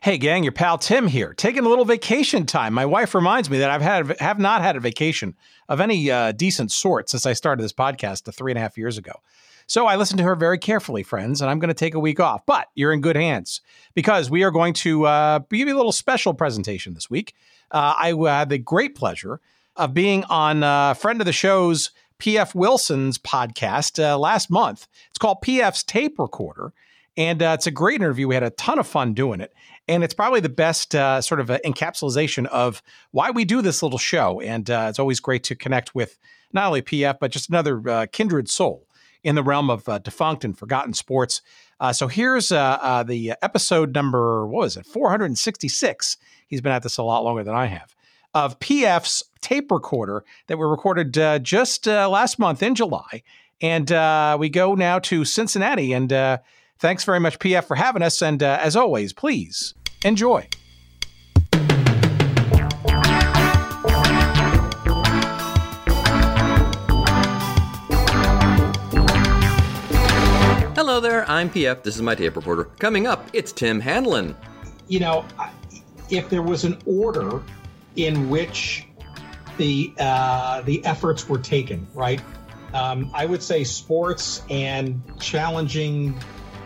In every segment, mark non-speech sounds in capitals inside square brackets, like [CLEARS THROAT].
Hey, gang, your pal Tim here, taking a little vacation time. My wife reminds me that I've had have not had a vacation of any uh, decent sort since I started this podcast three and a half years ago. So I listened to her very carefully, friends, and I'm going to take a week off. But you're in good hands because we are going to uh, give you a little special presentation this week. Uh, I had the great pleasure of being on a friend of the show's PF Wilson's podcast uh, last month. It's called PF's Tape Recorder. And uh, it's a great interview. We had a ton of fun doing it. And it's probably the best uh, sort of encapsulation of why we do this little show. And uh, it's always great to connect with not only PF, but just another uh, kindred soul in the realm of uh, defunct and forgotten sports. Uh, so here's the episode number, what was it, 466. He's been at this a lot longer than I have, of PF's tape recorder that we recorded just last month in July. And we go now to Cincinnati and Thanks very much, PF, for having us. And uh, as always, please enjoy. Hello there, I'm PF. This is my tape reporter. Coming up, it's Tim Hanlon. You know, if there was an order in which the uh, the efforts were taken, right? Um, I would say sports and challenging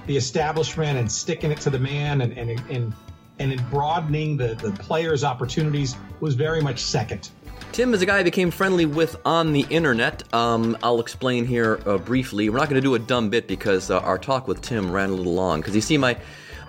the establishment and sticking it to the man and and and, and in broadening the, the players' opportunities was very much second. Tim is a guy I became friendly with on the internet. Um, I'll explain here uh, briefly. We're not going to do a dumb bit because uh, our talk with Tim ran a little long. Because you see, my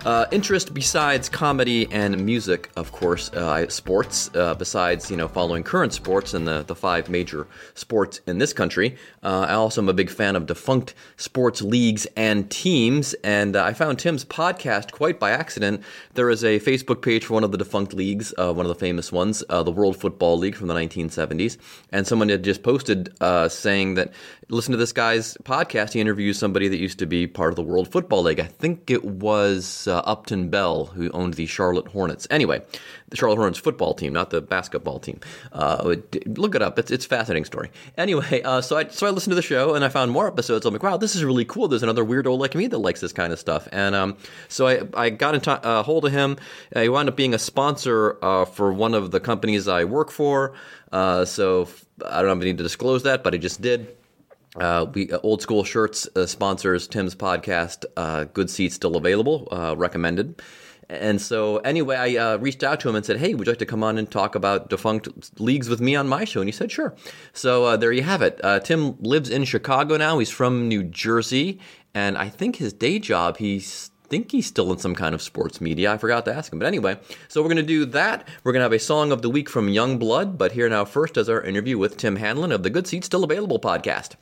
uh, interest besides comedy and music, of course, uh, sports. Uh, besides, you know, following current sports and the, the five major sports in this country, uh, I also am a big fan of defunct sports leagues and teams. And uh, I found Tim's podcast quite by accident. There is a Facebook page for one of the defunct leagues, uh, one of the famous ones, the World Football League from the 1970s, and someone had just posted saying that listen to this guy's podcast. He interviews somebody that used to be part of the World Football League. I think it was uh, Upton Bell who owned the Charlotte Hornets. Anyway, the Charlotte Hornets football team, not the basketball team. Uh, look it up. It's it's a fascinating story. Anyway, uh, so I so I listened to the show and I found more episodes. I'm like, wow, this is really cool. There's another weirdo like me that likes this kind of stuff. And um, so I I got in t- uh, hold of him. he wound up being a sponsor uh, for one of the companies I work for. Uh, so I don't know if I need to disclose that, but I just did. Uh, we uh, old school shirts uh, sponsors Tim's podcast. Uh, good seats still available. Uh, recommended. And so, anyway, I uh, reached out to him and said, "Hey, would you like to come on and talk about defunct leagues with me on my show?" And he said, "Sure." So there you have it. Tim lives in Chicago now. He's from New Jersey, and I think his day job he's think he's still in some kind of sports media. I forgot to ask him. But anyway, so we're going to do that. We're going to have a song of the week from Young Blood. But here now, first, is our interview with Tim Hanlon of the Good Seats Still Available podcast.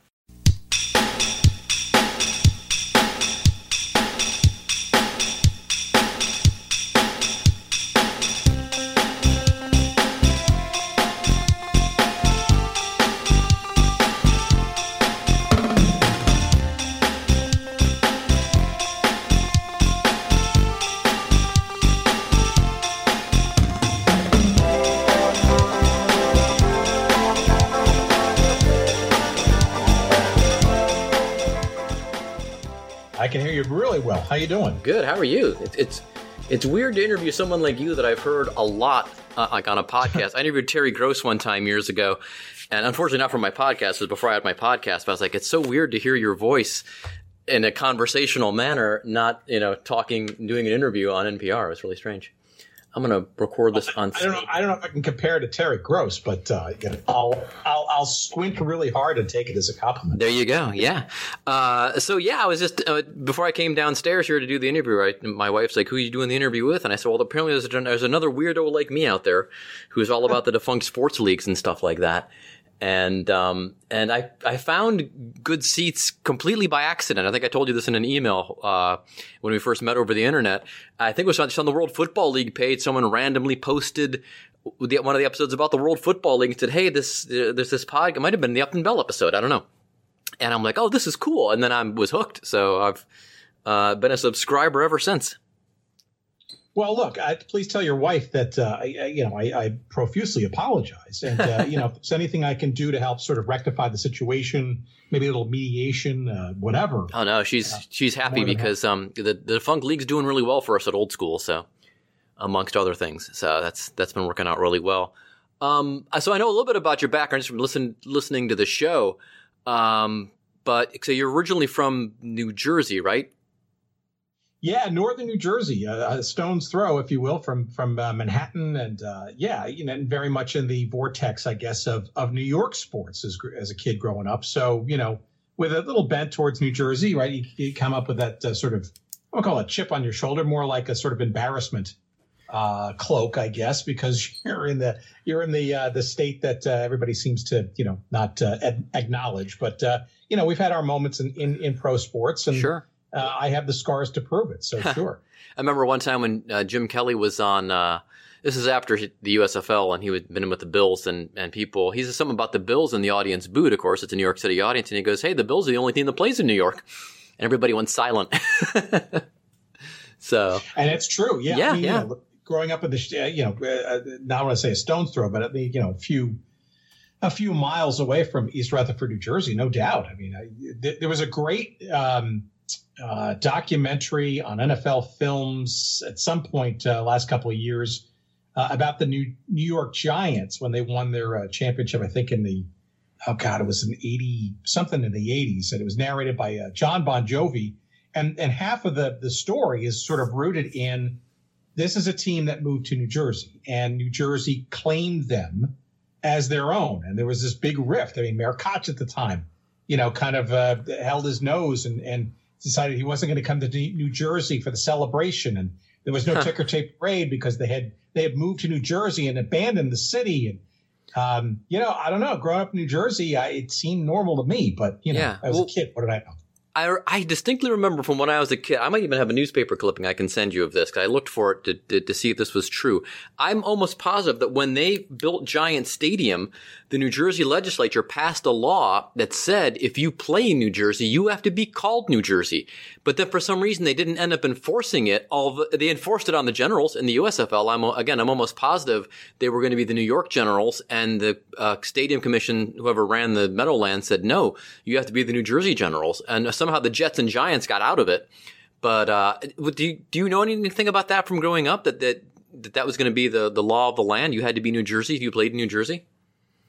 Good. How are you? It's it's, it's weird to interview someone like you that I've heard a lot, uh, like on a podcast. [LAUGHS] I interviewed Terry Gross one time years ago, and unfortunately not for my podcast. It was before I had my podcast. But I was like, it's so weird to hear your voice in a conversational manner, not you know talking, doing an interview on NPR. It was really strange. I'm going to record this on. I don't know. I don't know if I can compare it to Terry Gross, but uh, I'll, I'll I'll squint really hard and take it as a compliment. There you go. Yeah. Uh, so yeah, I was just uh, before I came downstairs here to do the interview. Right, my wife's like, "Who are you doing the interview with?" And I said, "Well, apparently there's, there's another weirdo like me out there who's all about the defunct sports leagues and stuff like that." And um, and I I found good seats completely by accident. I think I told you this in an email uh, when we first met over the internet. I think it was on, the World Football League page. Someone randomly posted the, one of the episodes about the World Football League and said, "Hey, this uh, there's this pod. It might have been the Upton Bell episode. I don't know." And I'm like, "Oh, this is cool." And then I was hooked. So I've uh, been a subscriber ever since. Well, look, I, please tell your wife that uh, I, you know I, I, profusely apologize, and uh, you know if there's anything I can do to help sort of rectify the situation, maybe a little mediation, uh, whatever. Oh no, she's uh, she's happy because um, the the defunct league's doing really well for us at Old School, so amongst other things. So that's that's been working out really well. Um, so I know a little bit about your background just from listen, listening to the show. Um, but so you're originally from New Jersey, right? Yeah, northern New Jersey, a stone's throw, if you will, from from uh, Manhattan, and uh, yeah, you know, very much in the vortex, I guess, of of New York sports as as a kid growing up. So you know, with a little bent towards New Jersey, right? You, you come up with that uh, sort of I'll call it chip on your shoulder, more like a sort of embarrassment uh, cloak, I guess, because [LAUGHS] you're in the you're in the uh, the state that everybody seems to you know not ad- acknowledge. But you know we've had our moments in in, in pro sports, and sure. Uh, I have the scars to prove it. So [LAUGHS] sure. I remember one time when Jim Kelly was on. this is after the USFL, and he had been in with the Bills, and and people. He says something about the Bills, and the audience booed. Of course, it's a New York City audience, and he goes, "Hey, the Bills are the only team that plays in New York." and everybody went silent. [LAUGHS] so, and it's true. Yeah. Yeah. I mean, yeah. You know, growing up in the, you know, uh, not want to say a stone's throw, but at the, you know, a few, a few miles away from East Rutherford, New Jersey, no doubt. I mean, I, th- there was a great um, uh, documentary on NFL films at some point uh, last couple of years uh, about the New New York Giants when they won their uh, championship. I think in the oh god, it was an eighty something in the eighties, and it was narrated by uh, Jon Bon Jovi, and and half of the the story is sort of rooted in this is a team that moved to New Jersey, and New Jersey claimed them as their own, and there was this big rift. I mean, Mayor Koch at the time, you know, kind of uh, held his nose and and decided he wasn't going to come to New Jersey for the celebration, and there was no huh. ticker tape parade because they had they had moved to New Jersey and abandoned the city and um, you know, I don't know. Growing up in New Jersey, I, it seemed normal to me, but you know, yeah. I was well, a kid. What did I know? I, I distinctly remember from when I was a kid. I might even have a newspaper clipping I can send you of this because I looked for it to, to, to, see if this was true. I'm almost positive that when they built Giant Stadium, the New Jersey legislature passed a law that said if you play in New Jersey, you have to be called New Jersey. But then for some reason they didn't end up enforcing it. All they enforced it on the Generals in the USFL. I'm again, I'm almost positive they were going to be the New York Generals, and the uh, Stadium Commission, whoever ran the Meadowlands, said no, you have to be the New Jersey Generals. And somehow the Jets and Giants got out of it. But uh, do you, do you know anything about that from growing up? That that that, that was going to be the the law of the land. You had to be New Jersey if you played in New Jersey.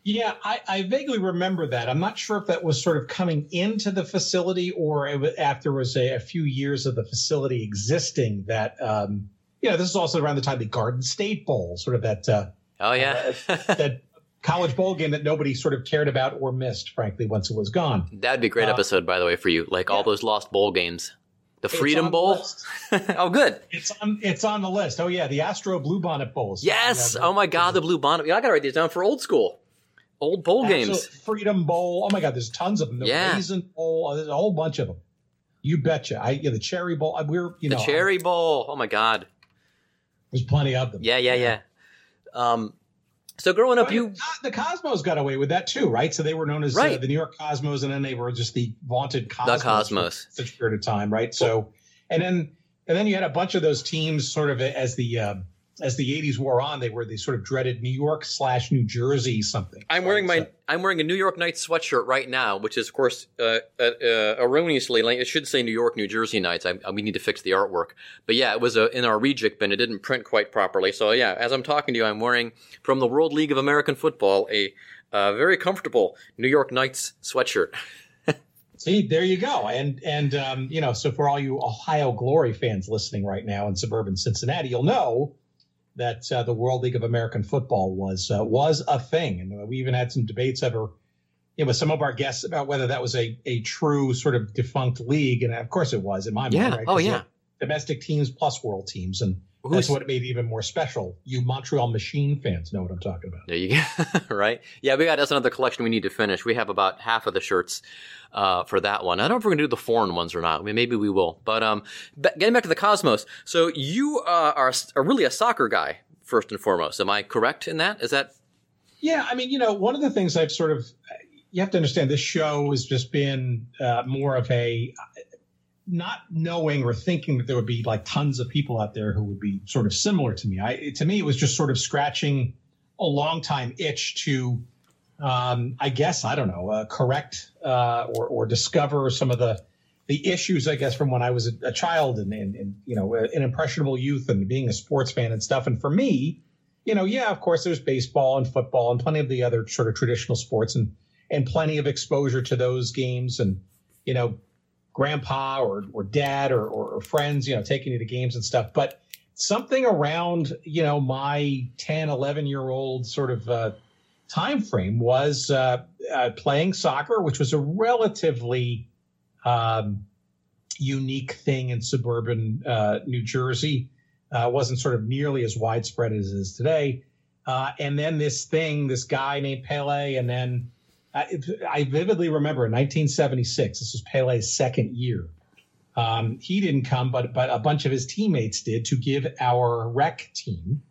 Yeah, I, I, vaguely remember that. I'm not sure if that was sort of coming into the facility or after it was a, a, few years of the facility existing. That um, you know, this is also around the time the Garden State Bowl, sort of that. Uh, oh yeah, uh, that college bowl game that nobody sort of cared about or missed, frankly, once it was gone. That'd be a great uh, episode, by the way, for you. Like yeah. all those lost bowl games. The Freedom Bowl. The [LAUGHS] oh, good. It's on. It's on the list. Oh yeah, the Astro Bluebonnet Bowls. Yes. Yeah, oh my God, the Bluebonnet. Yeah, I gotta write these down for old school. Old bowl games. Freedom Bowl. Oh my God, there's tons of them. The yeah. Raisin Bowl. Uh, there's a whole bunch of them. You betcha. I yeah, the Cherry Bowl. We're you the know the Cherry I, Bowl. Oh my God. There's plenty of them. Yeah, yeah, yeah. Um, so growing up, you the Cosmos got away with that too, right? So they were known as uh, right. uh, the New York Cosmos, and then they were just the vaunted Cosmos. The Cosmos. Such a period of time, right? So, and then and then you had a bunch of those teams, sort of as the uh, as the 80s wore on, they were the sort of dreaded New York slash New Jersey something. I'm wearing my I'm wearing a New York Knights sweatshirt right now, which is of course uh, uh, uh, erroneously it should say New York New Jersey Knights. I, we need to fix the artwork, but yeah, it was a, in our reject bin. It didn't print quite properly. So yeah, as I'm talking to you, I'm wearing from the World League of American Football a very comfortable New York Knights sweatshirt. [LAUGHS] See, there you go. And and um, you know, so for all you Ohio Glory fans listening right now in suburban Cincinnati, you'll know that uh, the World League of American Football was uh, was a thing, and we even had some debates over you know, with some of our guests about whether that was a a true sort of defunct league, and of course it was in my yeah. mind. Right? Oh yeah, domestic teams plus world teams, and Who's, that's what made it even more special. You Montreal Machine fans know what I'm talking about. There you go. [LAUGHS] right? Yeah, we got that's another collection we need to finish. We have about half of the shirts uh, for that one. I don't know if we're going to do the foreign ones or not. I mean, maybe we will. But um, getting back to the Cosmos. So you uh, are, are really a soccer guy first and foremost. Am I correct in that? Is that? Yeah, I mean, you know, one of the things I've sort of you have to understand this show has just been uh, more of a not knowing or thinking that there would be like tons of people out there who would be sort of similar to me. I to me it was just sort of scratching a long time itch to um, I guess I don't know uh, correct uh, or or discover some of the the issues, I guess, from when I was a, a child and, and, and, you know, an impressionable youth and being a sports fan and stuff. And for me, you know, yeah, of course, there's baseball and football and plenty of the other sort of traditional sports and and plenty of exposure to those games and you know, grandpa or or dad or, or, or friends, you know, taking you to games and stuff. But something around you know my 10, 11 year old sort of uh, time frame was uh, uh, playing soccer, which was a relatively um, unique thing in suburban uh, New Jersey. Uh, wasn't sort of nearly as widespread as it is today. Uh, and then this thing, this guy named Pele, and then I, I vividly remember in 1976. This was Pele's second year. Um, he didn't come, but but a bunch of his teammates did to give our rec team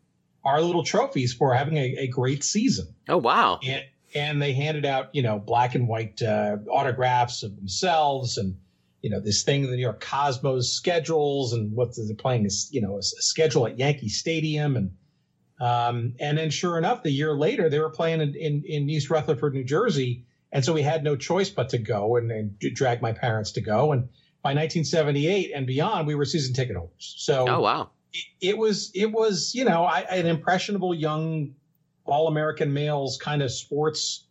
our little trophies for having a, a great season. Oh wow! And, and they handed out you know black and white uh, autographs of themselves and you know this thing the New York Cosmos schedules and what they're playing is you know a, a, schedule at Yankee Stadium and um, and then sure enough the year later they were playing in, in, in East Rutherford New Jersey and so we had no choice but to go and, and drag my parents to go and by 1978 and beyond we were season ticket holders so oh wow it, it was it was you know I, an impressionable young all American males kind of sports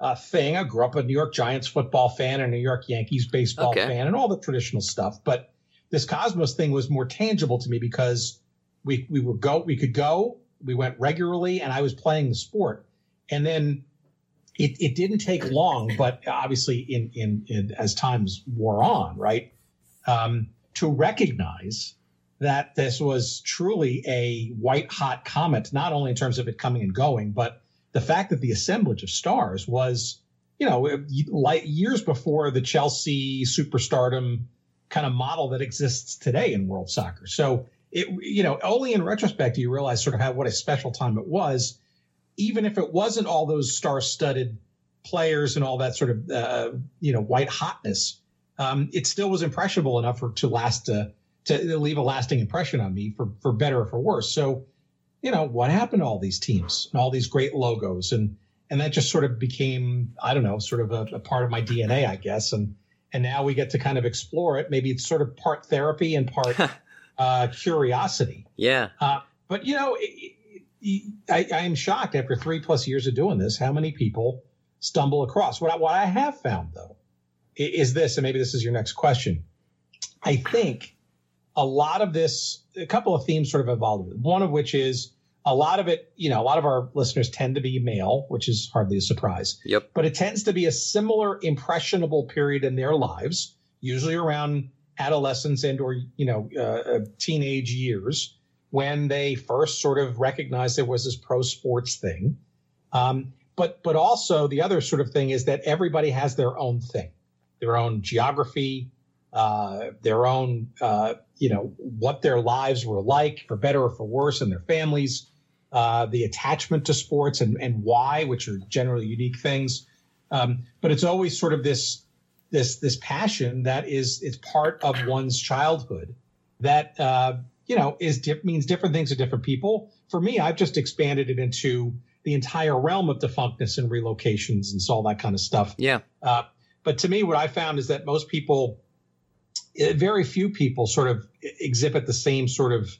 uh, thing. I grew up a New York Giants football fan and New York Yankees baseball okay. fan and all the traditional stuff. But this Cosmos thing was more tangible to me because we we were go we could go we went regularly and I was playing the sport and then it, it didn't take long but obviously in, in, in as times wore on right um, to recognize that this was truly a white hot comet not only in terms of it coming and going but the fact that the assemblage of stars was, you know, like years before the Chelsea superstardom kind of model that exists today in world soccer. So it, you know, only in retrospect do you realize sort of how what a special time it was, even if it wasn't all those star-studded players and all that sort of, uh, you know, white hotness. Um, it still was impressionable enough for to last uh, to leave a lasting impression on me for for better or for worse. So you know, what happened to all these teams and all these great logos? And, and that just sort of became, I don't know, sort of a, a part of my DNA, I guess. And, and now we get to kind of explore it. Maybe it's sort of part therapy and part [LAUGHS] uh, curiosity. Yeah. Uh, but you know, it, it, I, I, am shocked after three plus years of doing this, how many people stumble across. What I, what I have found though is this, and maybe this is your next question. I think a lot of this, a couple of themes sort of evolved. One of which is a lot of it, you know, a lot of our listeners tend to be male, which is hardly a surprise. Yep. But it tends to be a similar impressionable period in their lives, usually around adolescence and or you know uh, uh, teenage years, when they first sort of recognized there was this pro sports thing. Um, but but also the other sort of thing is that everybody has their own thing, their own geography, uh, their own, uh, you know, what their lives were like, for better or for worse, and their families, uh, the attachment to sports and, and why, which are generally unique things. Um, but it's always sort of this this this passion that is it's part of one's childhood that uh, you know is means different things to different people. For me, I've just expanded it into the entire realm of defunctness and relocations and so all that kind of stuff. Yeah. Uh, but to me, what I found is that most people uh, very few people sort of exhibit the same sort of,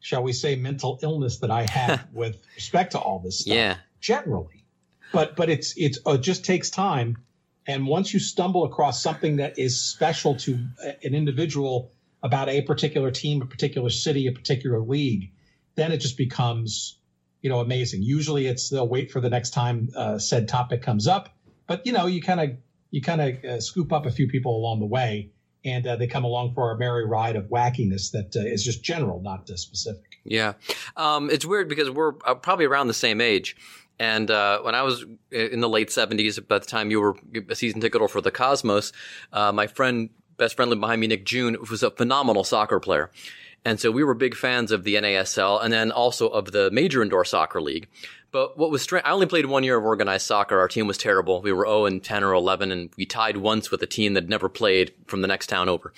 shall we say, mental illness that I have [LAUGHS] with respect to all this stuff. Yeah. Generally, but but it's it's uh, it just takes time, and once you stumble across something that is special to an individual about a particular team, a particular city, a particular league, then it just becomes you know amazing. Usually, it's they'll wait for the next time uh, said topic comes up, but you know you kind of you kind of uh, scoop up a few people along the way and uh, they come along for a merry ride of wackiness that uh, is just general, not uh, specific. Yeah, um, it's weird because we're uh, probably around the same age. And uh, when I was in the late 70s, by the time you were a season ticket holder for the Cosmos, uh, my friend, best friend behind me, Nick June, was a phenomenal soccer player. And so we were big fans of the NASL and then also of the major indoor soccer league. But what was strange, I only played one year of organized soccer. Our team was terrible. We were 0 and 10 or 11, and we tied once with a team that never played from the next town over.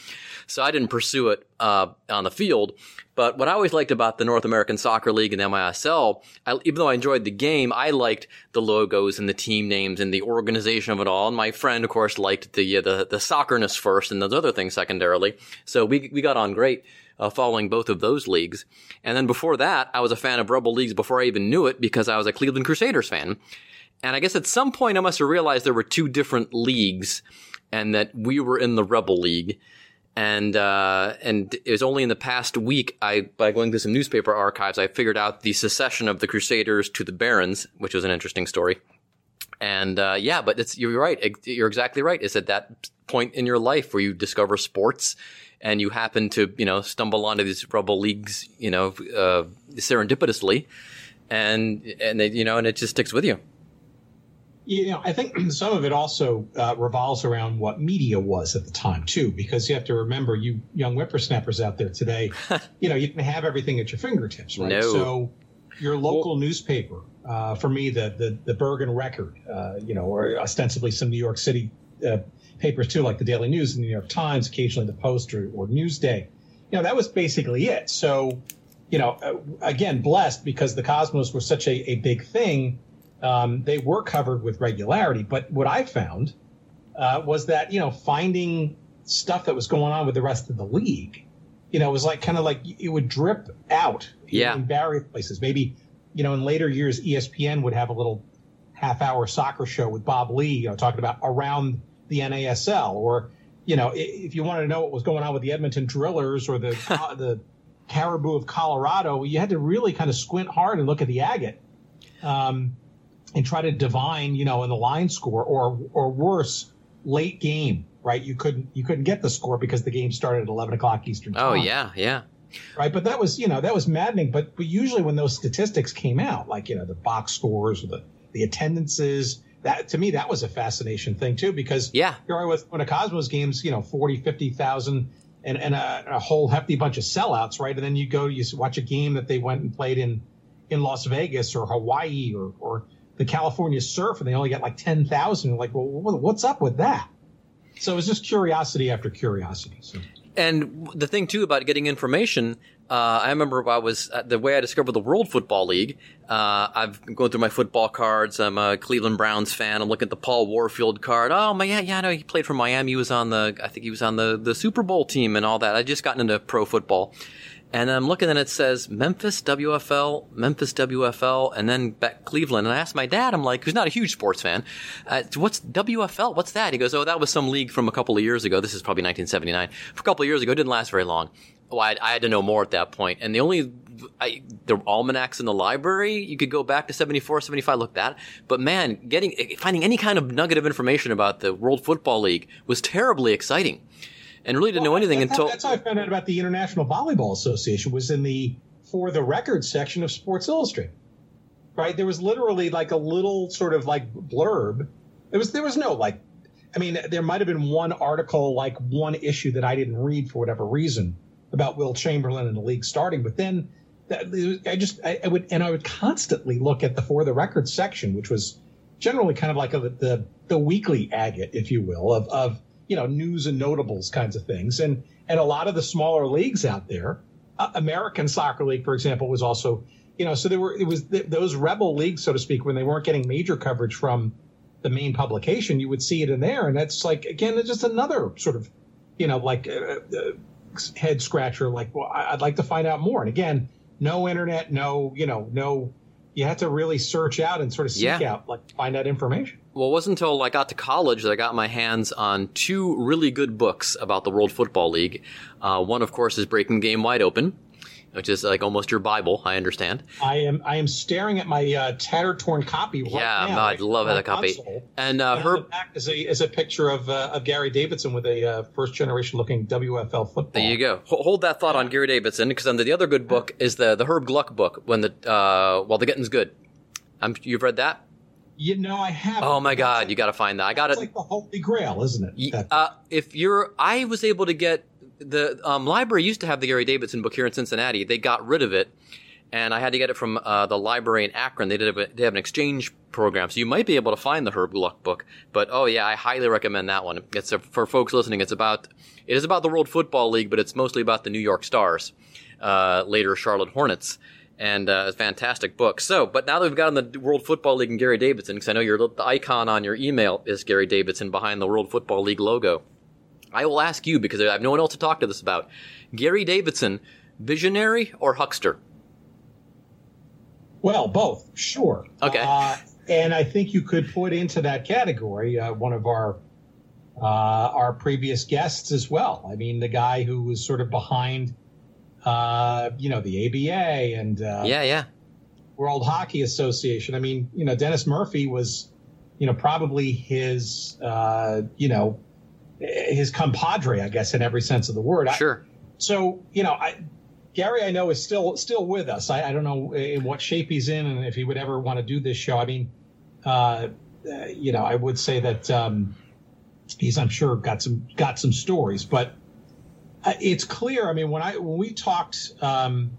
So I didn't pursue it uh, on the field. But what I always liked about the North American Soccer League and the MISL, I, even though I enjoyed the game, I liked the logos and the team names and the organization of it all. And my friend, of course, liked the uh, the, the soccerness first and those other things secondarily. So we we got on great uh, following both of those leagues. And then before that, I was a fan of Rebel Leagues before I even knew it because I was a Cleveland Crusaders fan. And I guess at some point I must have realized there were two different leagues and that we were in the Rebel League. And, uh, and it was only in the past week, I, by going through some newspaper archives, I figured out the secession of the Crusaders to the Barons, which was an interesting story. And, uh, yeah, but it's, you're right. You're exactly right. It's at that point in your life where you discover sports and you happen to, you know, stumble onto these rebel leagues, you know, uh, serendipitously, and and they, you know, and it just sticks with you. You know, I think [CLEARS THROAT] some of it also uh, revolves around what media was at the time too, because you have to remember, you young whippersnappers out there today, [LAUGHS] you know, you didn't have everything at your fingertips, right? No. So your local well, newspaper, uh, for me, the the, the Bergen Record, uh, you know, or ostensibly some New York City uh, papers too, like the Daily News and the New York Times, occasionally the Post or, or Newsday. You know, that was basically it. So, you know, uh, again, blessed because the Cosmos were such a, a big thing. Um, they were covered with regularity. But what I found uh, was that, you know, finding stuff that was going on with the rest of the league, you know, it was like kind of like it would drip out yeah. in various places. Maybe, you know, in later years, ESPN would have a little half hour soccer show with Bob Ley, you know, talking about around the NASL, or you know, if you wanted to know what was going on with the Edmonton Drillers or the [LAUGHS] the Caribou of Colorado, you had to really kind of squint hard and look at the agate, um, and try to divine, you know, in the line score, or or worse, late game. Right, you couldn't you couldn't get the score because the game started at eleven o'clock Eastern oh, time. Oh yeah, yeah right? But that was, you know, that was maddening. But, but usually when those statistics came out, like you know the box scores or the the attendances, that to me that was a fascination thing too because yeah you're with when a Cosmos game's you know 40 50,000 and, and a, a, whole hefty bunch of sellouts right and then you go you watch a game that they went and played in in Las Vegas or Hawaii or or the California surf and they only got like 10,000 like well what's up with that so it was just curiosity after curiosity so and the thing too about getting information, uh, I remember I was uh, the way I discovered the World Football League. Uh, I've going through my football cards. I'm a Cleveland Browns fan. I'm looking at the Paul Warfield card. Oh my, yeah, yeah, no, he played for Miami. He was on the, I think he was on the the Super Bowl team and all that. I just gotten into pro football, and I'm looking and it says Memphis WFL, Memphis WFL, and then back Cleveland. And I asked my dad, I'm like, who's not a huge sports fan, uh, what's WFL? What's that? He goes, oh, that was some league from a couple of years ago. This is probably 1979. For a couple of years ago, it didn't last very long. Well, I, I had to know more at that point. And the only, I, the almanacs in the library, you could go back to 74, 75, look that. But man, getting, finding any kind of nugget of information about the World Football League was terribly exciting and really didn't well, know anything that's until. How, that's how I found out about the International Volleyball Association. Was in the for the record section of Sports Illustrated. Right, there was literally like a little sort of like blurb. It was there was no like, I mean, there might have been one article, like one issue that I didn't read for whatever reason about Wilt Chamberlain and the league starting, but then. I just I, I would and I would constantly look at the for the record section, which was generally kind of like a, the the weekly agate, if you will, of of you know news and notables kinds of things and and a lot of the smaller leagues out there uh, american soccer league for example was also you know so there were it was th- those rebel leagues so to speak when they weren't getting major coverage from the main publication you would see it in there and that's like again it's just another sort of you know like uh, uh, head scratcher like well i'd like to find out more and again no internet no you know no you had to really search out and sort of seek yeah. out, like find that information. Well, it wasn't until I got to college that I got my hands on two really good books about the World Football League. Uh, one, of course, is Breaking Game Wide Open, which is like almost your Bible. I understand. I am I am staring at my uh, tattered, torn copy right yeah, now. I love that copy. And uh, her back is a is a picture of uh, of Gary Davidson with a uh, first generation looking WFL football. There you go. Hold that thought yeah. on Gary Davidson because then the other good book is the the Herb Gluck book. When the uh, while the getting's good. I'm, you've read that. You know, I have. Oh my God, you got to find that. I got it. It's like the Holy Grail, isn't it? Uh, if you're, I was able to get the um, library used to have the Gary Davidson book here in Cincinnati. They got rid of it, and I had to get it from uh, the library in Akron. They did a, they have an exchange program, so you might be able to find the Herb Gluck book. But oh yeah, I highly recommend that one. It's a, for folks listening. It's about it is about the World Football League, but it's mostly about the New York Stars, uh, later Charlotte Hornets. And uh, a fantastic book. So, but now that we've gotten the World Football League and Gary Davidson, because I know your the icon on your email is Gary Davidson behind the World Football League logo. I will ask you because I have no one else to talk to this about. Gary Davidson, visionary or huckster? Well, both, sure. Okay. Uh, and I think you could put into that category uh, one of our uh, our previous guests as well. I mean, the guy who was sort of behind, uh, you know, the ABA and uh, yeah, yeah, World Hockey Association. I mean, you know, Dennis Murphy was, you know, probably his, uh, you know, his compadre, I guess, in every sense of the word. Sure. I, so, you know, I, Gary, I know is still still with us. I, I, don't know in what shape he's in, and if he would ever want to do this show. I mean, uh, uh, you know, I would say that um, he's, I'm sure, got some got some stories, but uh, it's clear. I mean, when I when we talked um,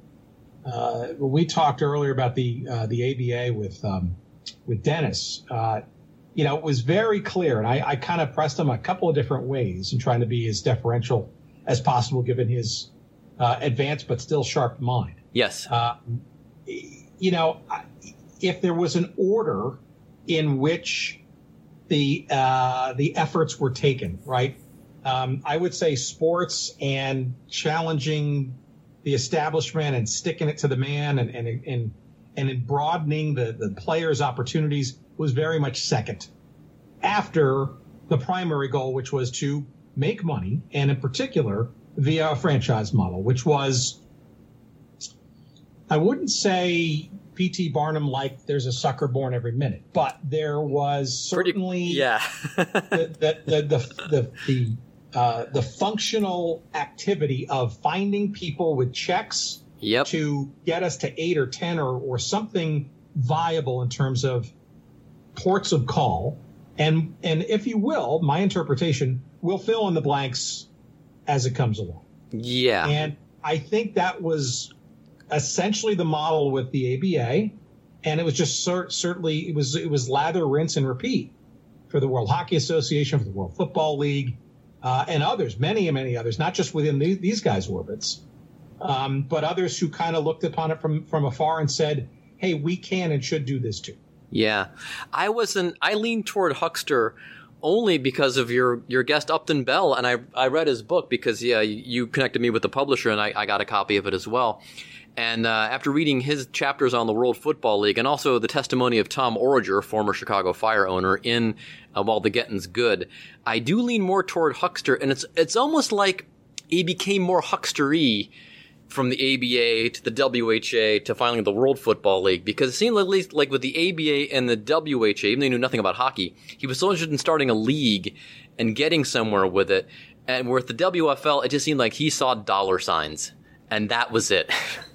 uh, when we talked earlier about the uh, the ABA with um, with Dennis, uh, you know, it was very clear, and I, I kind of pressed him a couple of different ways in trying to be as deferential as possible, given his uh, advanced but still sharp mind. Yes. Uh, you know, if there was an order in which the uh, the efforts were taken, right? Um, I would say sports and challenging the establishment and sticking it to the man and and and, and in broadening the, the players' opportunities was very much second. After the primary goal, which was to make money, and in particular via a franchise model, which was, I wouldn't say P.T. Barnum like there's a sucker born every minute, but there was certainly Pretty, yeah [LAUGHS] the, the, the, the, the, the, uh, the functional activity of finding people with checks yep. to get us to eight or ten or, or something viable in terms of ports of call. And and if you will, my interpretation will fill in the blanks as it comes along. Yeah. And I think that was essentially the model with the ABA, and it was just cer- certainly it was it was lather, rinse, and repeat for the World Hockey Association, for the World Football League, uh, and others, many and many others, not just within the, these guys' orbits, um, but others who kind of looked upon it from from afar and said, "Hey, we can and should do this too." Yeah, I wasn't. I leaned toward Huckster only because of your your guest Upton Bell, and I I read his book because yeah you connected me with the publisher, and I, I got a copy of it as well. And uh, after reading his chapters on the World Football League and also the testimony of Tom Origer, former Chicago Fire owner, in uh, While the Getting's Good, I do lean more toward Huckster, and it's it's almost like he became more Huckstery from the ABA to the WHA to finally the World Football League because it seemed at least like with the ABA and the WHA, even though he knew nothing about hockey, he was so interested in starting a league and getting somewhere with it. And with the WFL, it just seemed like he saw dollar signs, and that was it. [LAUGHS]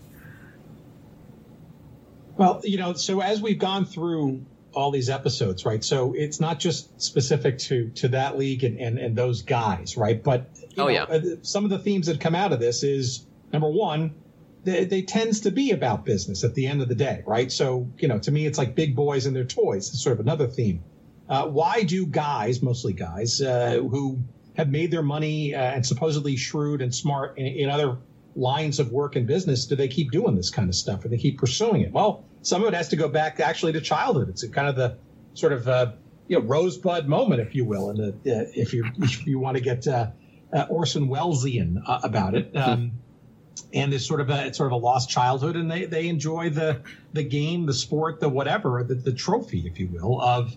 well, you know, so as we've gone through all these episodes, right? So it's not just specific to to that league and and, and those guys, right? But oh know, yeah, uh, some of the themes that come out of this is number one, they, they, tends to be about business at the end of the day, right? So, you know, to me, it's like big boys and their toys. It's sort of another theme. Uh, why do guys, mostly guys, uh, who have made their money uh, and supposedly shrewd and smart in, in, other lines of work and business, do they keep doing this kind of stuff or they keep pursuing it? Well, some of it has to go back actually to childhood. It's kind of the sort of uh, you know rosebud moment, if you will, and uh, if you if you want to get uh, Orson Wellesian about it. Um, and it's sort of a it's sort of a lost childhood, and they they enjoy the the game, the sport, the whatever, the, the trophy, if you will, of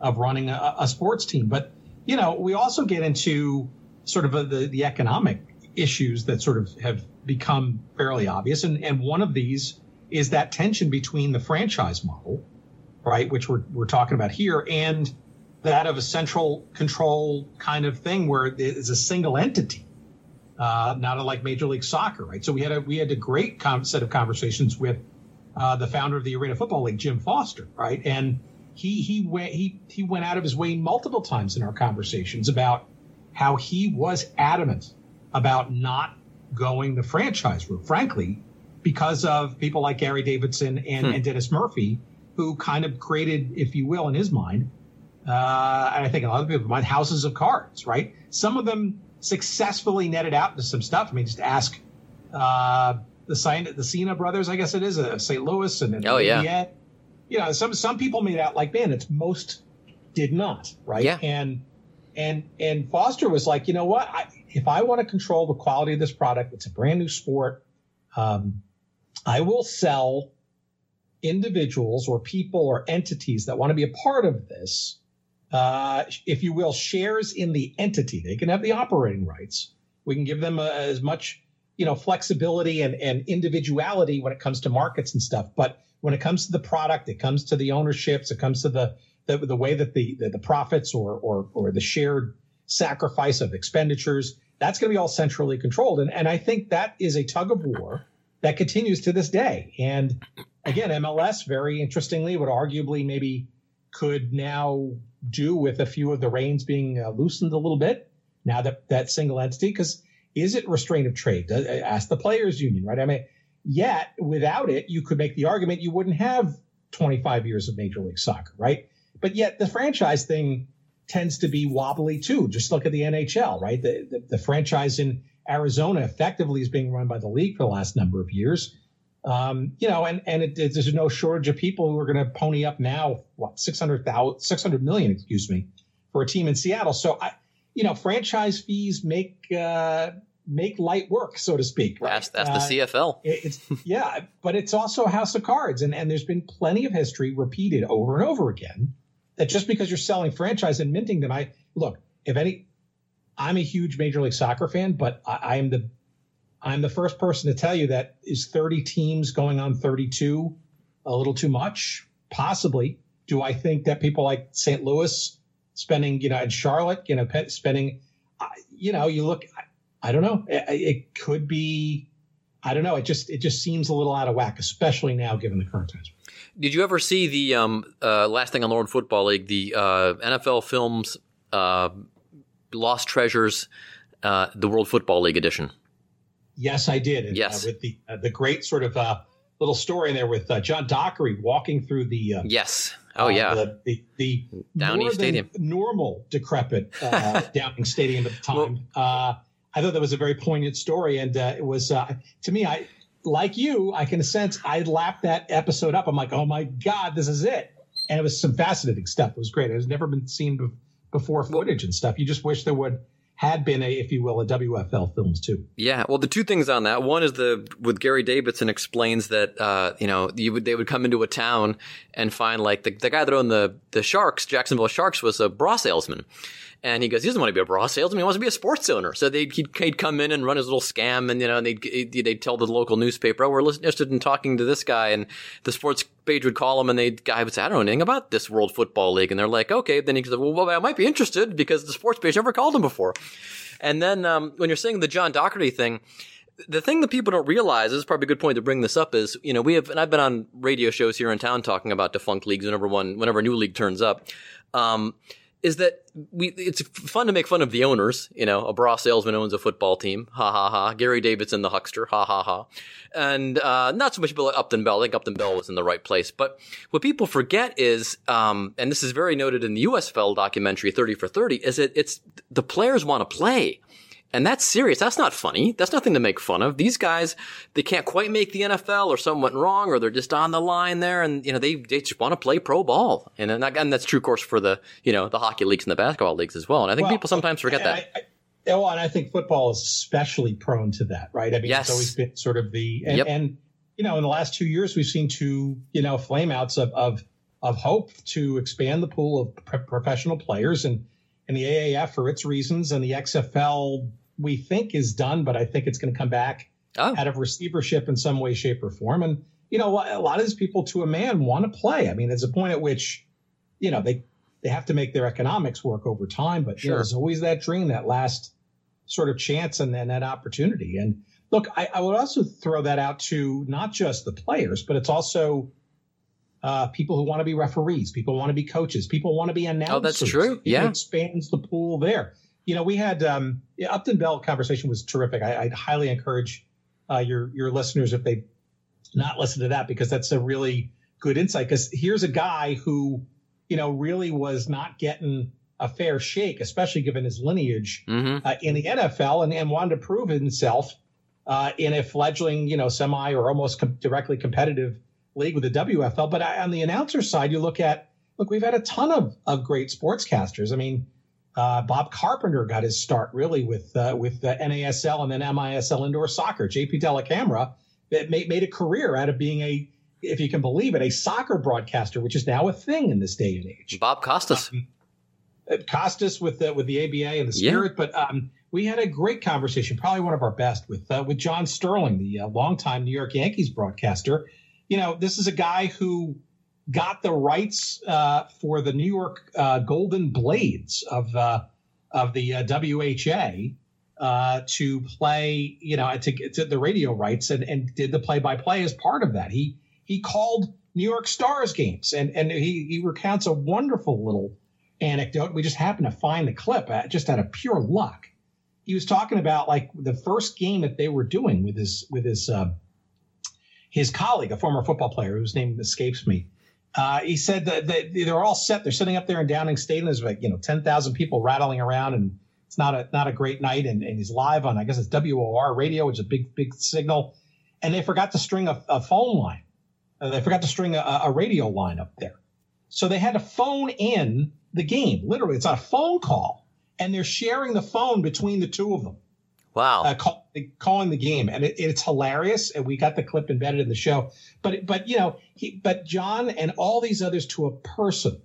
of running a, a sports team. But you know, we also get into sort of a, the the economic issues that sort of have become fairly obvious, and and one of these is that tension between the franchise model, right, which we're we're talking about here, and that of a central control kind of thing where it is a single entity uh, not unlike Major League Soccer, right? So we had a we had a great set of conversations with uh, the founder of the Arena Football League, Jim Foster, right? And he he went he he went out of his way multiple times in our conversations about how he was adamant about not going the franchise route, frankly, because of people like Gary Davidson and, hmm. and Dennis Murphy, who kind of created, if you will, in his mind, uh, and I think a lot of people mind houses of cards, right? Some of them successfully netted out to some stuff. I mean, just ask uh, the sign the Silna brothers, I guess it is, uh, St. Louis and, and oh yeah, you know, some some people made out like bandits. Most did not, right? Yeah. And and and Foster was like, you know what? I, if I want to control the quality of this product, it's a brand new sport. Um, I will sell individuals or people or entities that want to be a part of this, uh, if you will, shares in the entity. They can have the operating rights. We can give them uh, as much, you know, flexibility and, and individuality when it comes to markets and stuff. But when it comes to the product, it comes to the ownerships, it comes to the the, the way that the, the, the profits or, or or the shared sacrifice of expenditures that's going to be all centrally controlled. And and I think that is a tug of war that continues to this day. And again, MLS very interestingly would arguably maybe could now do with a few of the reins being uh, loosened a little bit now that that single entity because is it restraint of trade? Ask the players union, right? I mean, Yet, without it, you could make the argument you wouldn't have 25 years of Major League Soccer, right? But yet, the franchise thing tends to be wobbly too. Just look at the NHL, right? The, the, the franchise in Arizona effectively is being run by the league for the last number of years. Um, you know, and and it, it, there's no shortage of people who are going to pony up now what 600,000 600 million, excuse me, for a team in Seattle. So I, you know, franchise fees make uh, make light work, so to speak. Right? That's, that's uh, the CFL. it's yeah, but it's also a house of cards, and and there's been plenty of history repeated over and over again that just because you're selling franchise and minting them, I look if any. I'm a huge Major League Soccer fan, but I, I'm the I'm the first person to tell you that is 30 teams going on 32 a little too much? Possibly. Do I think that people like St. Louis spending, you know, and Charlotte, you know, spending, you know, you look, I don't know. It, it, could be. I don't know. It just it just seems a little out of whack, especially now given the current times. Did you ever see the um, uh, last thing on Lord Football League, the uh, NFL Films uh, Lost Treasures, uh, the World Football League edition? Yes, I did. And, yes, uh, with the the great sort of little story in there with John Dockery walking through the yes. Oh yeah, the the, the Downing Stadium, normal decrepit [LAUGHS] Downing Stadium at the time. Well, I thought that was a very poignant story, and uh, it was uh, to me. I like you, I can sense I lapped that episode up. I'm like, oh my god, this is it, and it was some fascinating stuff. It was great. It has never been seen before footage and stuff. You just wish there would had been a, if you will, a WFL films too. Yeah, well, the two things on that. One is the with Gary Davidson explains that uh, you know you would they would come into a town and find like the, the guy that owned the the Sharks, Jacksonville Sharks, was a bra salesman, and he goes, he doesn't want to be a bra salesman. He wants to be a sports owner. So they'd, he'd, he'd come in and run his little scam and, you know, they'd, they'd tell the local newspaper, oh, we're interested in talking to this guy. And the sports page would call him and the guy would say, I don't know anything about this World Football League. And they're like, okay. Then he goes, well, I might be interested because the sports page never called him before. And then, um, when you're saying the John Dockery thing, the thing that people don't realize this is probably a good point to bring this up is you know we have and I've been on radio shows here in town talking about defunct leagues whenever one whenever a new league turns up. Um, is that we it's fun to make fun of the owners. You know, a bra salesman owns a football team. Ha ha ha. Gary Davidson, the huckster. Ha ha ha. And uh, not so much about Upton Bell. I think Upton Bell was in the right place. But what people forget is, um, and this is very noted in the USFL documentary, Thirty for Thirty, is that it's the players want to play. And that's serious. That's not funny. That's nothing to make fun of. These guys, they can't quite make the NFL or something went wrong or they're just on the line there and, you know, they, they just want to play pro ball. And, and that's true, of course, for the, you know, the hockey leagues and the basketball leagues as well. And I think well, people sometimes forget that. I, I, well, and I think football is especially prone to that, right? I mean, yes. it's always been sort of the, and, yep. and, you know, in the last two years, we've seen two, you know, flameouts of, of, of hope to expand the pool of pro- professional players and, and the AAF for its reasons and the XFL we think is done, but I think it's going to come back oh. out of receivership in some way, shape, or form. And you know, a lot of these people, to a man, want to play. I mean, there's a point at which, you know, they they have to make their economics work over time. But sure. you know, there's always that dream, that last sort of chance, and then that opportunity. And look, I, I would also throw that out to not just the players, but it's also uh, people who want to be referees, people want to be coaches, people want to be announcers. Oh, that's true. It yeah, expands the pool there you know, we had um, Upton Bell conversation was terrific. I, would highly encourage uh, your your listeners if they not listen to that because that's a really good insight. Because here's a guy who, you know, really was not getting a fair shake, especially given his lineage mm-hmm. uh, in the NFL, and, and wanted to prove himself uh, in a fledgling, you know, semi or almost com- directly competitive league with the WFL. But on the announcer side, you look at look, we've had a ton of of great sportscasters. I mean, uh, Bob Carpenter got his start really with uh, with the NASL and then MISL indoor soccer. JP Dellacamera made, made a career out of being a, if you can believe it, a soccer broadcaster, which is now a thing in this day and age. Bob Costas. Um, uh, Costas with the with the ABA and the Spirit, yeah. but um, we had a great conversation, probably one of our best, with uh, with John Sterling, the uh, longtime New York Yankees broadcaster. You know, this is a guy who got the rights uh, for the New York uh, Golden Blades of uh, of the uh, WHA uh, to play, you know, to, to the radio rights and, and did the play by play as part of that. He he called New York Stars games and and he he recounts a wonderful little anecdote. We just happened to find the clip at, just out of pure luck. He was talking about like the first game that they were doing with his with his his colleague, a former football player whose name escapes me uh, he said that they, they're all set. They're sitting up there in Downing Stadium. There's like you know ten thousand people rattling around, and it's not a not a great night. And, and he's live on I guess it's WOR radio, which is a big big signal. And they forgot to string a, a phone line. Uh, they forgot to string a, a radio line up there. So they had to phone in the game. Literally, it's a phone call, and they're sharing the phone between the two of them. Wow. Uh, call, calling the game, and it, it's hilarious. And we got the clip embedded in the show. But but you know, he, but John and all these others to a person,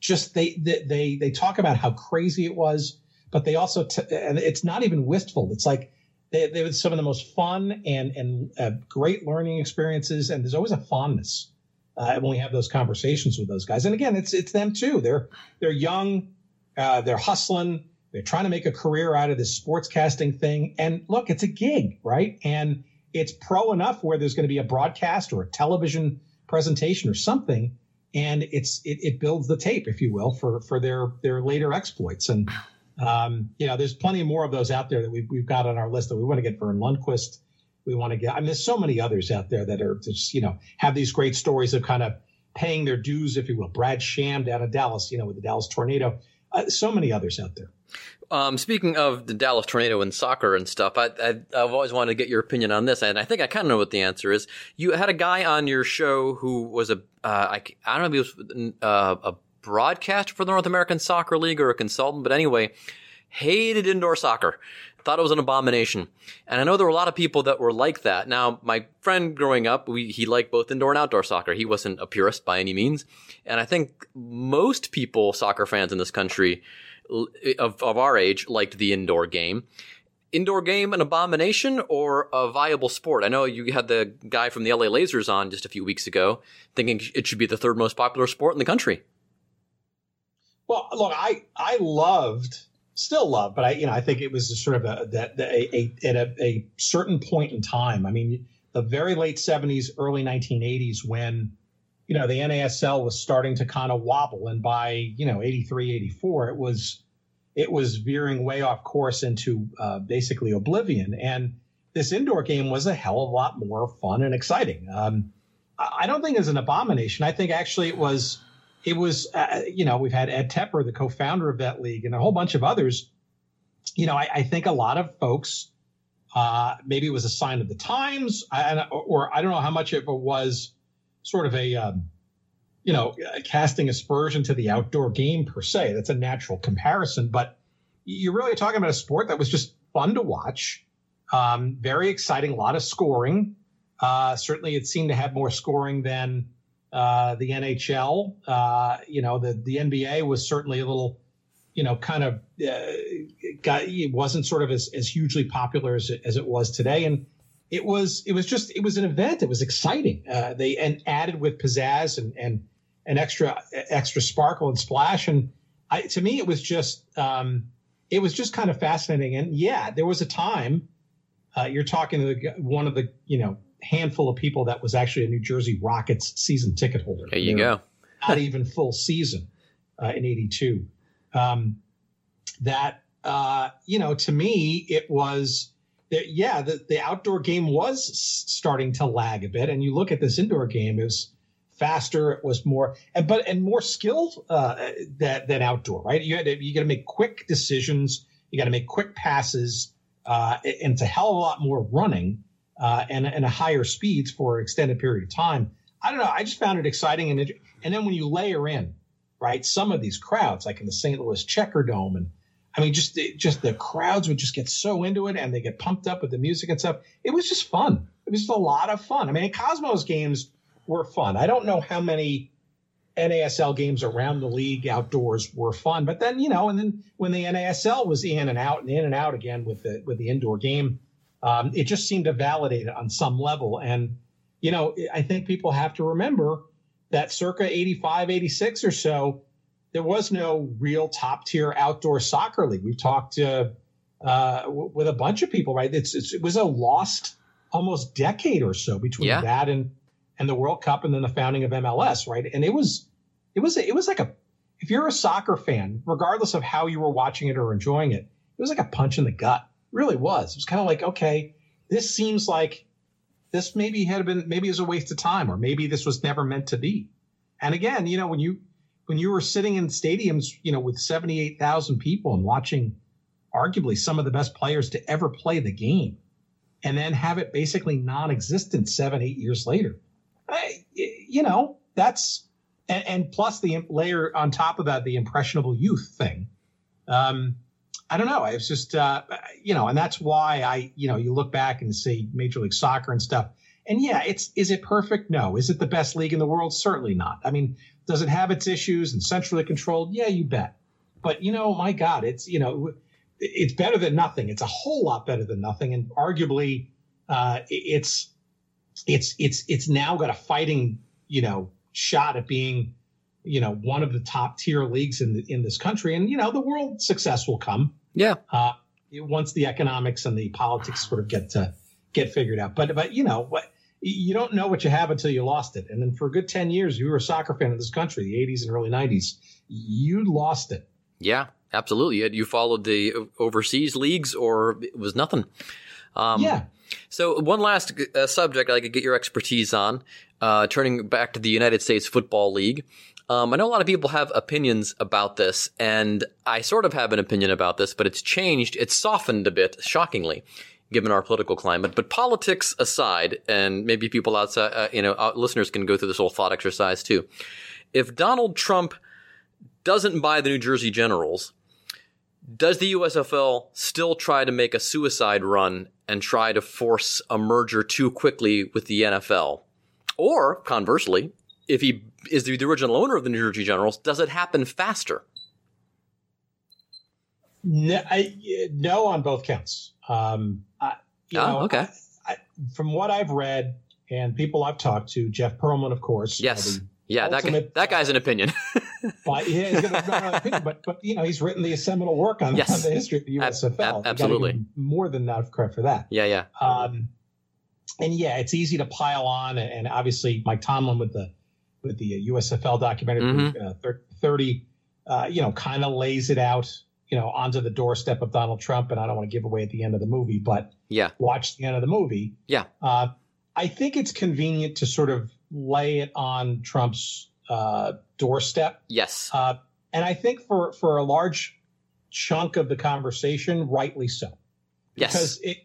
just they they they, talk about how crazy it was, but they also t- and it's not even wistful. It's like they they were some of the most fun and and uh, great learning experiences, and there's always a fondness uh, when we have those conversations with those guys. And again, it's it's them too. They're they're young, uh, they're hustling they're trying to make a career out of this sportscasting thing. And look, it's a gig, right? And it's pro enough where there's going to be a broadcast or a television presentation or something. And it's it, it builds the tape, if you will, for for their their later exploits. And um, you know, there's plenty more of those out there that we've we've got on our list that we want to get Verne Lundquist. We want to get. I mean, there's so many others out there that are just you know have these great stories of kind of paying their dues, if you will. Brad Sham down in Dallas, you know, with the Dallas Tornado. Uh, so many others out there. Um, speaking of the Dallas Tornado and soccer and stuff, I, have always wanted to get your opinion on this, and I think I kind of know what the answer is. You had a guy on your show who was a uh, I, I don't know if he was uh, a broadcaster for the North American Soccer League or a consultant, but anyway, hated indoor soccer. Thought it was an abomination. And I know there were a lot of people that were like that. Now, my friend growing up, we, he liked both indoor and outdoor soccer. He wasn't a purist by any means. And I think most people, soccer fans in this country, of, of our age liked the indoor game. Indoor game an abomination or a viable sport? I know you had the guy from the LA Lazers on just a few weeks ago thinking it should be the third most popular sport in the country. Well, look, I I loved, still love, but I you know I think it was sort of a that a, a, at a, a certain point in time. I mean, the very late '70s, early 1980s, when you know, the NASL was starting to kind of wobble. And by, you know, 83, 84, it was, it was veering way off course into uh, basically oblivion. And this indoor game was a hell of a lot more fun and exciting. Um, I don't think it's an abomination. I think actually it was, it was, uh, you know, we've had Ed Tepper, the co-founder of that league, and a whole bunch of others. You know, I, I think a lot of folks, uh, maybe it was a sign of the times, I, or I don't know how much it was sort of a um, you know casting aspersion to the outdoor game per se. That's a natural comparison, but you're really talking about a sport that was just fun to watch, um, very exciting, a lot of scoring. Uh, certainly, it seemed to have more scoring than uh, the NHL. Uh, you know, the the NBA was certainly a little, you know, kind of uh, got it wasn't sort of as, as hugely popular as it, as it was today, and it was it was just it was an event. It was exciting. Uh, they and added with pizzazz and and an extra extra sparkle and splash. And I, to me, it was just um, it was just kind of fascinating. And yeah, there was a time. Uh, you're talking to the, one of the you know handful of people that was actually a New Jersey Rockets season ticket holder. There you go. not even full season uh, in '82. Um, that uh, you know, to me, it was that yeah, the, the outdoor game was starting to lag a bit, and you look at this indoor game is faster. It was more and but and more skilled uh, that than outdoor, right? You had to, you got to make quick decisions. You got to make quick passes, uh, and it's a hell of a lot more running uh, and and higher speeds for an extended period of time. I don't know. I just found it exciting and and then when you layer in right some of these crowds, like in the St. Louis Checkerdome and I mean, just just the crowds would just get so into it, and they get pumped up with the music and stuff. It was just fun. It was just a lot of fun. I mean, Cosmos games were fun. I don't know how many NASL games around the league outdoors were fun, but then you know, and then when the NASL was in and out and in and out again with the with the indoor game, um, it just seemed to validate it on some level. And you know, I think people have to remember that circa 85, 86 or so, there was no real top tier outdoor soccer league. We've talked to, uh, w- with a bunch of people, right? It's, it's, it was a lost almost decade or so between yeah. that and and the World Cup and then the founding of MLS, right? And it was it was it was like a if you're a soccer fan, regardless of how you were watching it or enjoying it, it was like a punch in the gut. It really was. It was kind of like, okay, this seems like this maybe had been maybe is a waste of time, or maybe this was never meant to be. And again, you know, when you when you were sitting in stadiums, you know, with 78,000 people and watching arguably some of the best players to ever play the game and then have it basically non-existent seven, eight years later. I, you know, that's, and, and, plus the layer on top of that, the impressionable youth thing. Um, I don't know. It's just, uh, you know, and that's why I, you know, you look back and see Major League Soccer and stuff. And yeah, it's, is it perfect? No. Is it the best league in the world? Certainly not. I mean, does it have its issues and centrally controlled? Yeah, you bet. But you know, my God, it's you know, it's better than nothing. It's a whole lot better than nothing, and arguably, uh, it's it's it's it's now got a fighting you know shot at being you know one of the top tier leagues in the, in this country, and you know the world success will come. Yeah. Uh, once the economics and the politics sort of get to get figured out, but but you know what you don't know what you have until you lost it. And then for a good 10 years, you were a soccer fan of this country, the 80s and early 90s. You lost it. Yeah, absolutely. You followed the overseas leagues or it was nothing. Um, yeah. So one last uh, subject I could get your expertise on, uh, turning back to the United States Football League. Um, I know a lot of people have opinions about this, and I sort of have an opinion about this, but it's changed. It's softened a bit, shockingly given our political climate. But politics aside, and maybe people outside, uh, you know, uh, listeners can go through this whole thought exercise too. If Donald Trump doesn't buy the New Jersey Generals, does the USFL still try to make a suicide run and try to force a merger too quickly with the NFL? Or conversely, if he is the, original owner of the New Jersey Generals, does it happen faster? No, I, no on both counts. Um, I, you oh, know, okay. I, from what I've read and people I've talked to, Jeff Pearlman, of course. Yes. yeah, that, guy, that guy's an opinion. [LAUGHS] but, yeah, he's got an opinion, but, but, you know, he's written the seminal work on, yes. on [LAUGHS] the history of the USFL. Ab- absolutely. More than enough credit for that. Yeah, yeah. Um, and yeah, it's easy to pile on. And obviously, Mike Tollin with the with the USFL documentary mm-hmm. uh, 30, uh, you know, kind of lays it out you know, onto the doorstep of Donald Trump, and I don't want to give away at the end of the movie, but yeah, watch the end of the movie. Yeah, uh, I think it's convenient to sort of lay it on Trump's uh, doorstep. Yes, uh, and I think for for a large chunk of the conversation, rightly so. Yes, because it,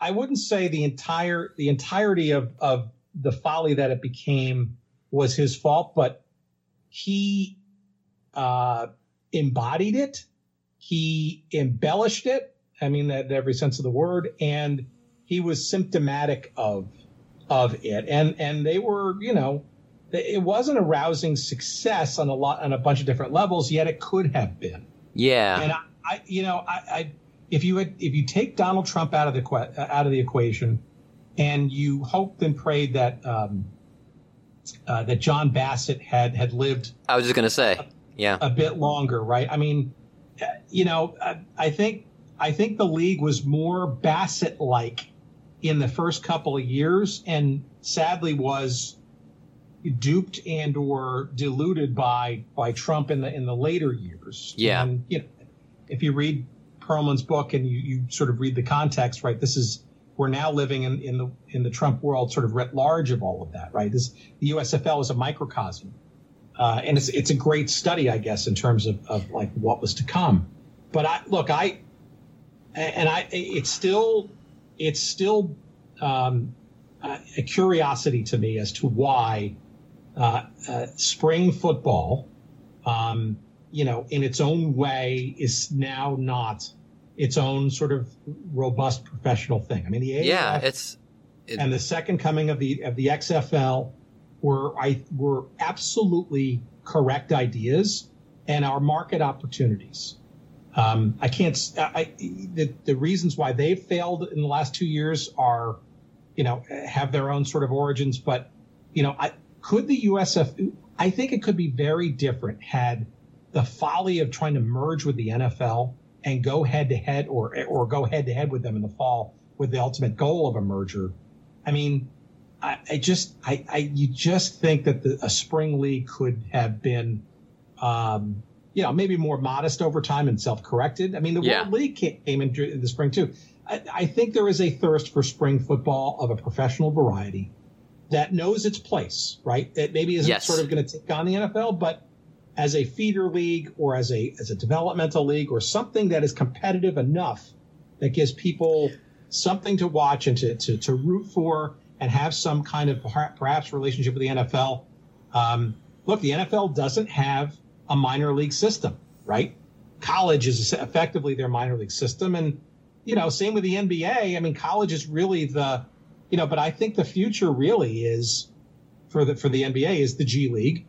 I wouldn't say the entire the entirety of of the folly that it became was his fault, but he uh, embodied it he embellished it. I mean that in every sense of the word, and he was symptomatic of of it. And and they were, you know, it wasn't a rousing success on a lot on a bunch of different levels. Yet it could have been. Yeah. And I, I you know, I, I if you had, if you take Donald Trump out of the out of the equation, and you hoped and prayed that um, uh, that John Bassett had had lived. I was just going to say, yeah, a bit longer, right? I mean, you know, I think I think the league was more Bassett like in the first couple of years, and sadly was duped and or diluted by by Trump in the in the later years. Yeah, and, you know, if you read Pearlman's book and you, you sort of read the context, right? This is we're now living in, in the in the Trump world, sort of writ large of all of that, right? This the USFL is a microcosm, uh, and it's it's a great study, I guess, in terms of, of like what was to come. But I look, I and I it's still it's still um, a curiosity to me as to why uh, uh, spring football, um, you know, in its own way, is now not its own sort of robust professional thing. I mean, the AAF yeah, it's it, and the second coming of the of the XFL were I were absolutely correct ideas and our market opportunities. Um, I can't. I, the, the reasons why they've failed in the last two years are, you know, have their own sort of origins. But, you know, I could the USF. I think it could be very different had the folly of trying to merge with the NFL and go head to head or or go head to head with them in the fall with the ultimate goal of a merger. I mean, I, I just I, I you just think that the, a spring league could have been um, you know, maybe more modest over time and self-corrected. I mean, the yeah. World League came in, in the spring too. I, I, think there is a thirst for spring football of a professional variety that knows its place, right? That maybe isn't yes. sort of going to take on the NFL, but as a feeder league or as a as a developmental league or something that is competitive enough that gives people something to watch and to to, to root for and have some kind of perhaps relationship with the NFL. Um, look, the NFL doesn't have a minor league system, right? College is effectively their minor league system. And, you know, same with the NBA. I mean, college is really the, you know, but I think the future really is for the, for the NBA is the G League.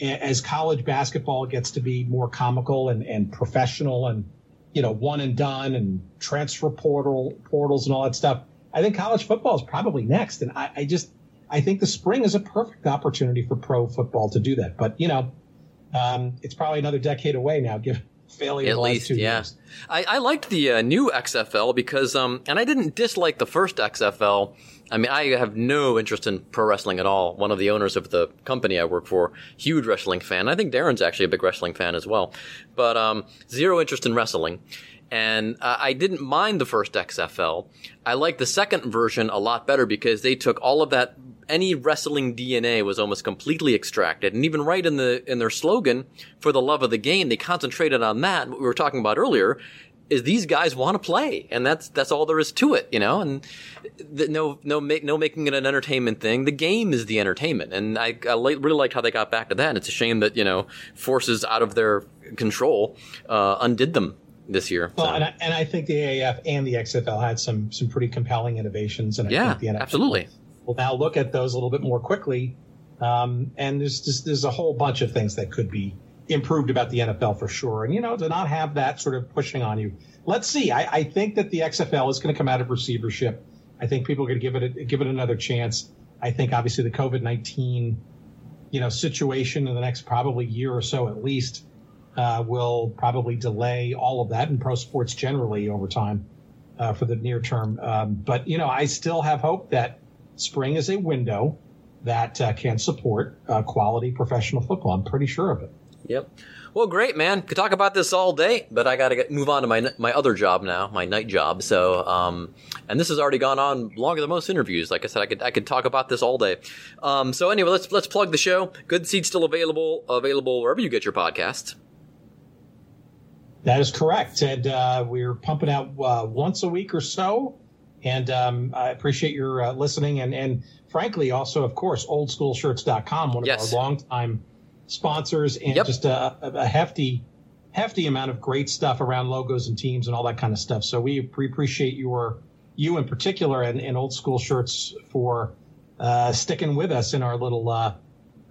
As college basketball gets to be more comical and, and professional and, you know, one and done and transfer portal portals and all that stuff. I think college football is probably next. And I, I just, I think the spring is a perfect opportunity for pro football to do that. But, you know, um, it's probably another decade away now, given failure. At least, yeah. Years. I, I liked the uh, new XFL because, um, and I didn't dislike the first XFL. I mean, I have no interest in pro wrestling at all. One of the owners of the company I work for, huge wrestling fan. I think Darren's actually a big wrestling fan as well, but um, zero interest in wrestling. And uh, I didn't mind the first XFL. I liked the second version a lot better because they took all of that any wrestling DNA was almost completely extracted. And even right in the in their slogan, for the love of the game, they concentrated on that. What we were talking about earlier is these guys want to play, and that's that's all there is to it, you know. And the, no no make, no making it an entertainment thing. The game is the entertainment, and I, I really liked how they got back to that. And it's a shame that you know forces out of their control uh, undid them this year. Well, so. and, I, and I think the AAF and the XFL had some some pretty compelling innovations, and I yeah, think the NFL absolutely will now look at those a little bit more quickly. Um, and there's just, there's a whole bunch of things that could be improved about the NFL for sure. And, you know, to not have that sort of pushing on you. Let's see. I, I think that the XFL is going to come out of receivership. I think people are going to give it, a, give it another chance. I think obviously the COVID-19, you know, situation in the next probably year or so at least, uh, will probably delay all of that and pro sports generally over time, uh, for the near term. Um, but, you know, I still have hope that, spring is a window that uh, can support uh, quality professional football. I'm pretty sure of it. Yep. Well, great, man. Could talk about this all day, but I got to move on to my my other job now, my night job. So, um, and this has already gone on longer than most interviews. Like I said, I could I could talk about this all day. Um, so anyway, let's let's plug the show. Good Seats still available available wherever you get your podcasts. That is correct, and uh, we're pumping out uh, once a week or so. And um, I appreciate your uh, listening. And, and frankly, also, of course, oldschoolshirts.com, one of yes. our longtime sponsors, and yep. just a, a, hefty, hefty amount of great stuff around logos and teams and all that kind of stuff. So we appreciate your, you in particular, and, and Old School Shirts for uh, sticking with us in our little uh,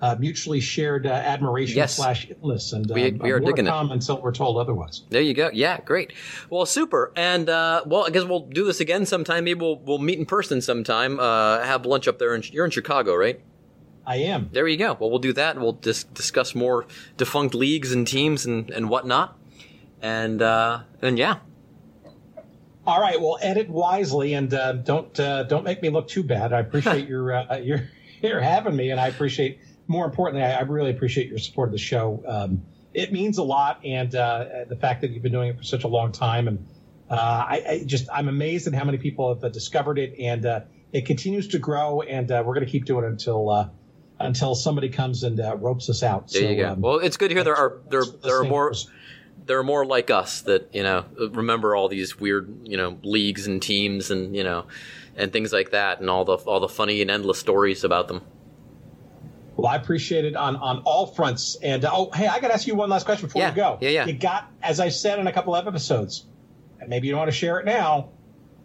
uh, mutually shared uh, admiration yes. slash illness, and we, um, we are digging it until we're told otherwise. There you go. Yeah, great. Well, super. And uh, well, I guess we'll do this again sometime. Maybe we'll we'll meet in person sometime. Uh, have lunch up there. In, you're in Chicago, right? I am. There you go. Well, we'll do that. We'll dis- discuss more defunct leagues and teams and, and whatnot. And uh, and yeah. All right. Well, edit wisely and uh, don't uh, don't make me look too bad. I appreciate [LAUGHS] your uh, your [LAUGHS] your having me, and I appreciate more importantly, I, I, really appreciate your support of the show. Um, it means a lot, and uh, the fact that you've been doing it for such a long time, and uh, I, I, just I'm amazed at how many people have uh, discovered it, and uh, it continues to grow. And uh, we're going to keep doing it until uh, until somebody comes and uh, ropes us out. There so, you go. Um, well, it's good to hear there are there there are more. There are more like us that you know remember all these weird you know leagues and teams and you know and things like that and all the all the funny and endless stories about them. Well, I appreciate it on, on all fronts. And oh, hey, I got to ask you one last question before yeah, we go. Yeah, yeah. You got, as I said in a couple of episodes, and maybe you don't want to share it now.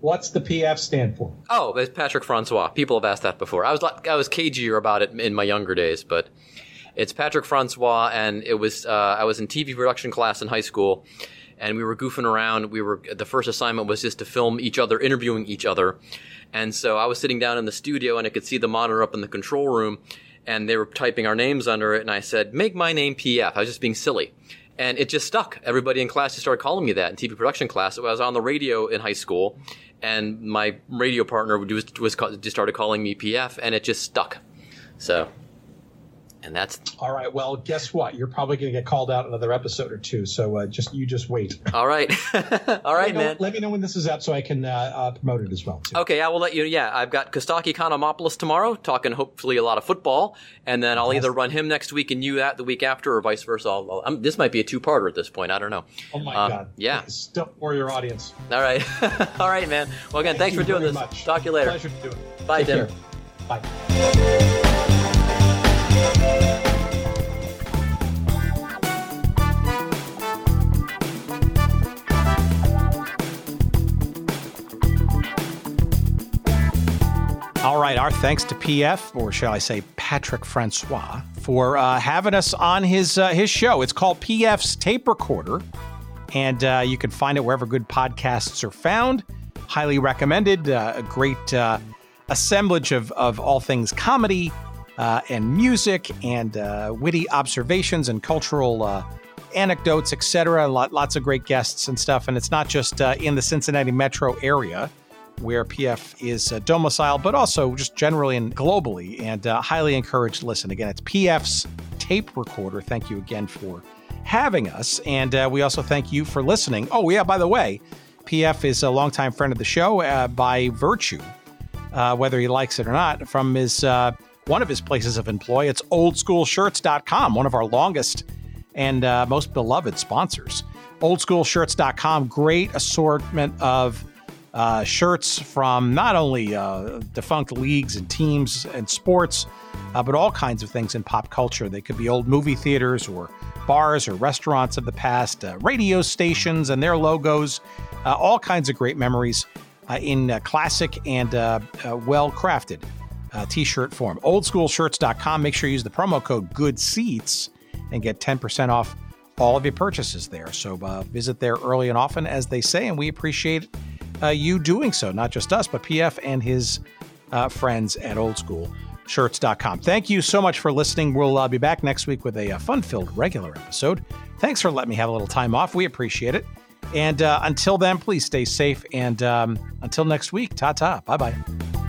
What's the PF stand for? Oh, it's Patrick Francois. People have asked that before. I was I was cagier about it in my younger days, but it's Patrick Francois, and it was uh, I was in TV production class in high school, and we were goofing around. We were the first assignment was just to film each other interviewing each other, and so I was sitting down in the studio, and I could see the monitor up in the control room, and they were typing our names under it, and I said, "Make my name PF." I was just being silly, and it just stuck. Everybody in class just started calling me that in TV production class. I was on the radio in high school, and my radio partner was, was just started calling me PF, and it just stuck. So and that's all right. Well, guess what? You're probably going to get called out another episode or two. So uh, just you just wait. All right, [LAUGHS] all right, let know, man. Let me know when this is out so I can uh, uh, promote it as well. Too. Okay, I will let you. Yeah, I've got Costaki Economopoulos tomorrow, talking hopefully a lot of football, and then I'll either run him next week and you that the week after, or vice versa. I'll, I'll, this might be a two-parter at this point. I don't know. Oh my uh, god! Yeah, still for your audience. All right, [LAUGHS] all right, man. Well, again, Thank thanks for doing this. Much. Talk to you later. Pleasure to do it. Bye, Take. Bye. All right, our thanks to PF, or shall I say Patrick Francois, for uh, having us on his uh, his show. It's called PF's Tape Recorder, and uh, you can find it wherever good podcasts are found. Highly recommended. Uh, a great uh, assemblage of, of all things comedy uh, and music and witty observations and cultural anecdotes, etc. Lots of great guests and stuff. And it's not just in the Cincinnati metro area where PF is uh, domiciled, but also just generally and globally. And uh, highly encouraged to listen. Again, it's PF's tape recorder. Thank you again for having us. And uh, we also thank you for listening. Oh, yeah, by the way, PF is a longtime friend of the show uh, by virtue, uh, whether he likes it or not, from his uh, one of his places of employ. It's oldschoolshirts.com, one of our longest and most beloved sponsors. Oldschoolshirts.com, great assortment of uh, shirts from not only uh, defunct leagues and teams and sports, uh, but all kinds of things in pop culture. They could be old movie theaters or bars or restaurants of the past, uh, radio stations and their logos, uh, all kinds of great memories uh, in classic and well crafted t shirt form. Oldschoolshirts.com. Make sure you use the promo code Good Seats and get 10% off all of your purchases there. So visit there early and often, as they say, and we appreciate uh, you doing so, not just us, but PF and his uh, friends at oldschoolshirts.com. Thank you so much for listening. We'll uh, be back next week with a, uh, fun filled regular episode. Thanks for letting me have a little time off. We appreciate it. And uh, until then, please stay safe. And um, until next week, ta ta. Bye bye.